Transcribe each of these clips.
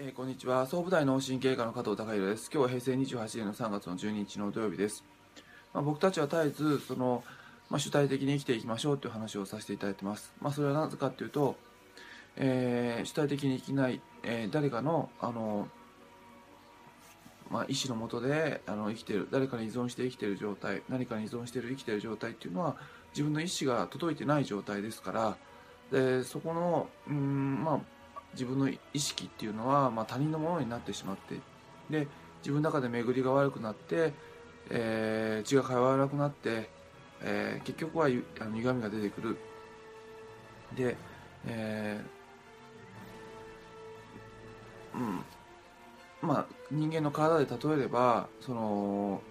えー、こんにちは。総武大脳神経科の加藤孝弘です。今日は平成28年の3月の12日の土曜日です、まあ、僕たちは絶えずその、まあ、主体的に生きていきましょうという話をさせていただいてます、まあ、それはなぜかというと、えー、主体的に生きない、えー、誰かのあのまあ、意思のもとであの生きてる誰かに依存して生きてる状態何かに依存してる生きてる状態っていうのは自分の意思が届いてない状態ですから。でそこのうんまあ自分の意識っていうのは、まあ、他人のものになってしまってで自分の中で巡りが悪くなって、えー、血が通わなくなって、えー、結局はあの歪みが出てくる。で、えー、うん。まあ人間の体で例えればその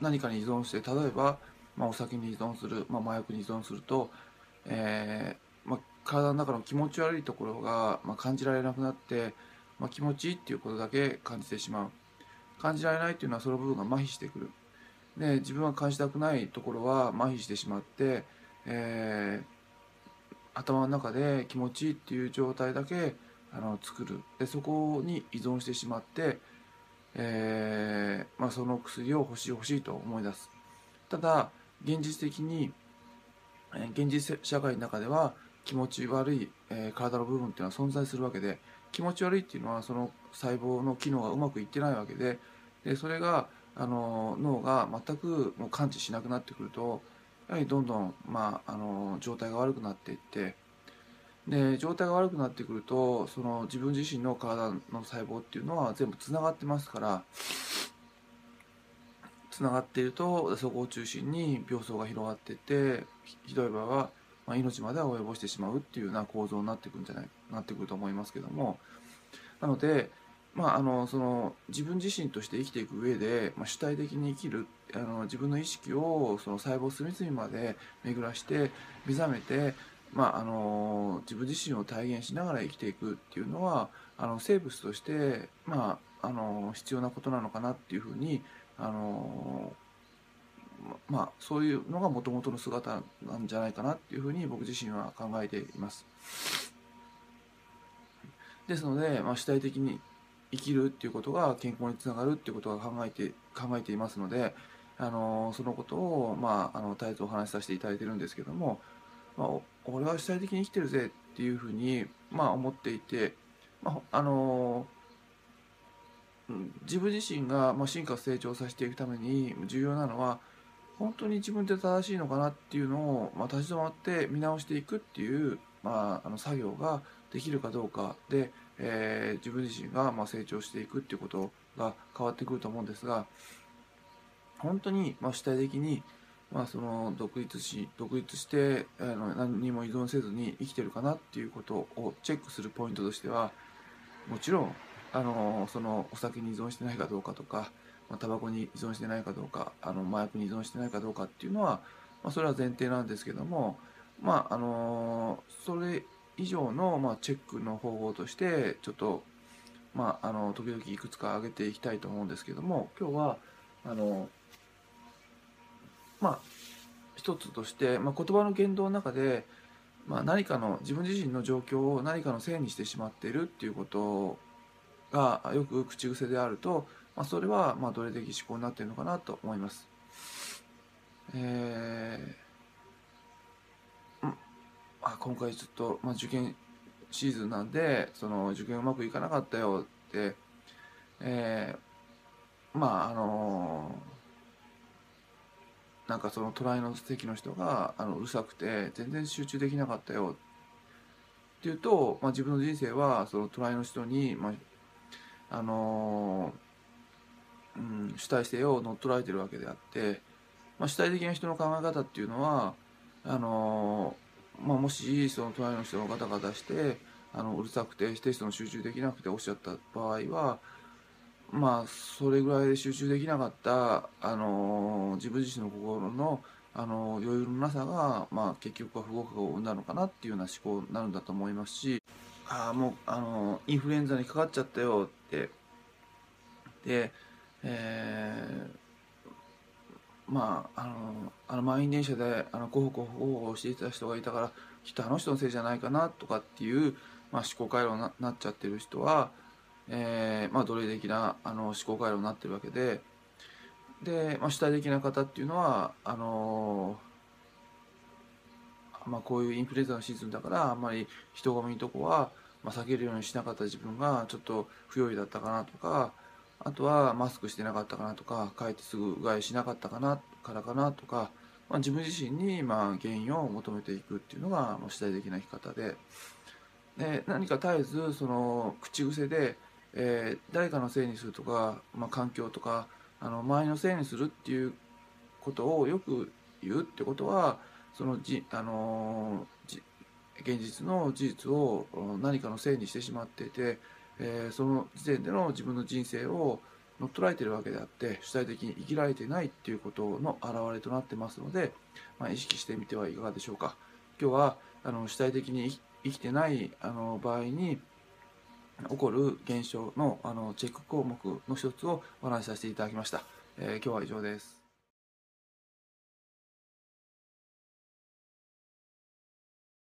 何かに依存して例えば、まあ、お酒に依存する、まあ、麻薬に依存すると、えー、体の中の気持ち悪いところが、まあ、感じられなくなって、まあ、気持ちいいっていうことだけ感じてしまう。感じられないっていうのはその部分が麻痺してくる。で自分が感じたくないところは麻痺してしまって、えー、頭の中で気持ちいいっていう状態だけあの作る。でそこに依存してしまって、えーまあ、その薬を欲しい欲しいと思い出す。ただ現実的に現実社会の中では気持ち悪い、えー、体の部分っていうのは存在するわけで気持ち悪いっていうのはその細胞の機能がうまくいってないわけででそれがあの脳が全くもう感知しなくなってくるとやはりどんどん、まあ、あの状態が悪くなっていってで状態が悪くなってくるとその自分自身の体の細胞っていうのは全部つながってますからつながっているとそこを中心に病巣が広がっていってひどい場合はまあ、命までは及ぼしてしまうっていうような構造になってくるんじゃないなってくると思いますけども。なので、まあ、あのその自分自身として生きていく上で、まあ、主体的に生きるあの自分の意識をその細胞隅々まで巡らして目覚めて、まあ、あの自分自身を体現しながら生きていくっていうのはあの生物として、まあ、あの必要なことなのかなっていうふうにあのまあ、そういうのがもともとの姿なんじゃないかなっていうふうに僕自身は考えています。ですので、まあ、主体的に生きるっていうことが健康につながるっていうことは考えて考えていますので、あのそのことを、まあ、あの絶えずお話しさせていただいてるんですけども、まあ、俺は主体的に生きてるぜっていうふうに、まあ、思っていて、まあ、あの自分自身が、まあ、進化成長させていくために重要なのは本当に自分で正しいのかなっていうのを、まあ、立ち止まって見直していくっていう、まあ、あの作業ができるかどうかで、えー、自分自身がま成長していくっていうことが変わってくると思うんですが本当にま主体的にまあ、その独立し独立してあの何にも依存せずに生きてるかなっていうことをチェックするポイントとしてはもちろんあのそのお酒に依存してないかどうかとかまあ、タバコに依存してないかどうかあの麻薬に依存してないかどうかっていうのは、まあ、それは前提なんですけどもまああのそれ以上の、まあ、チェックの方法としてちょっとまああの時々いくつか挙げていきたいと思うんですけども今日はあのまあ一つとして、まあ、言葉の言動の中で、まあ、何かの自分自身の状況を何かのせいにしてしまっているっていうことがよく口癖であるとまあ、それはまあ奴隷的思考になっているのかなと思います。えー、うんあ今回ちょっと、まあ、受験シーズンなんでその受験うまくいかなかったよって、えー、まああのー、なんかその隣の席の人があのうるさくて全然集中できなかったよっていうと、まあ、自分の人生はその隣の人に、まああのーうん、主体性を乗っ取られてるわけであって、まあ、主体的な人の考え方っていうのはあのまあ、もしその隣の人がガタガタしてあのうるさくてテストの集中できなくておっしゃった場合はまあそれぐらいで集中できなかったあの自分自身の心のあの余裕のなさが、まあ、結局は不合格を生んだのかなっていうような思考になるんだと思いますしああもうあのインフルエンザにかかっちゃったよってでえー、まああのあの満員電車であのごほごほごほしていた人がいたからきっとあの人のせいじゃないかなとかっていうまあ、思考回路にななっちゃってる人は、えーまあ、奴隷的なあの思考回路になってるわけでで、まあ、主体的な方っていうのはあのまあ、こういうインフルエンザのシーズンだからあんまり人混みのとこは、まあ、避けるようにしなかった自分がちょっと不用意だったかなとかあとはマスクしてなかったかなとか帰ってすぐうがいしなかったかなからかなとか、まあ、自分自身にまあ原因を求めていくっていうのが主体的な生き方で。で何か絶えずその口癖で、えー、誰かのせいにするとか、まあ、環境とかあの周りのせいにするっていうことをよく言うってことはそのじ、あの現実の事実を何かのせいにしてしまっていて、えー、その時点での自分の人生を乗っ取られてるわけであって主体的に生きられてないっていうことの表れとなってますので、まあ、意識してみてはいかがでしょうか。今日はあの主体的に生きてないあの場合に起こる現象のあのチェック項目の一つをお話しさせていただきました、えー、今日は以上です。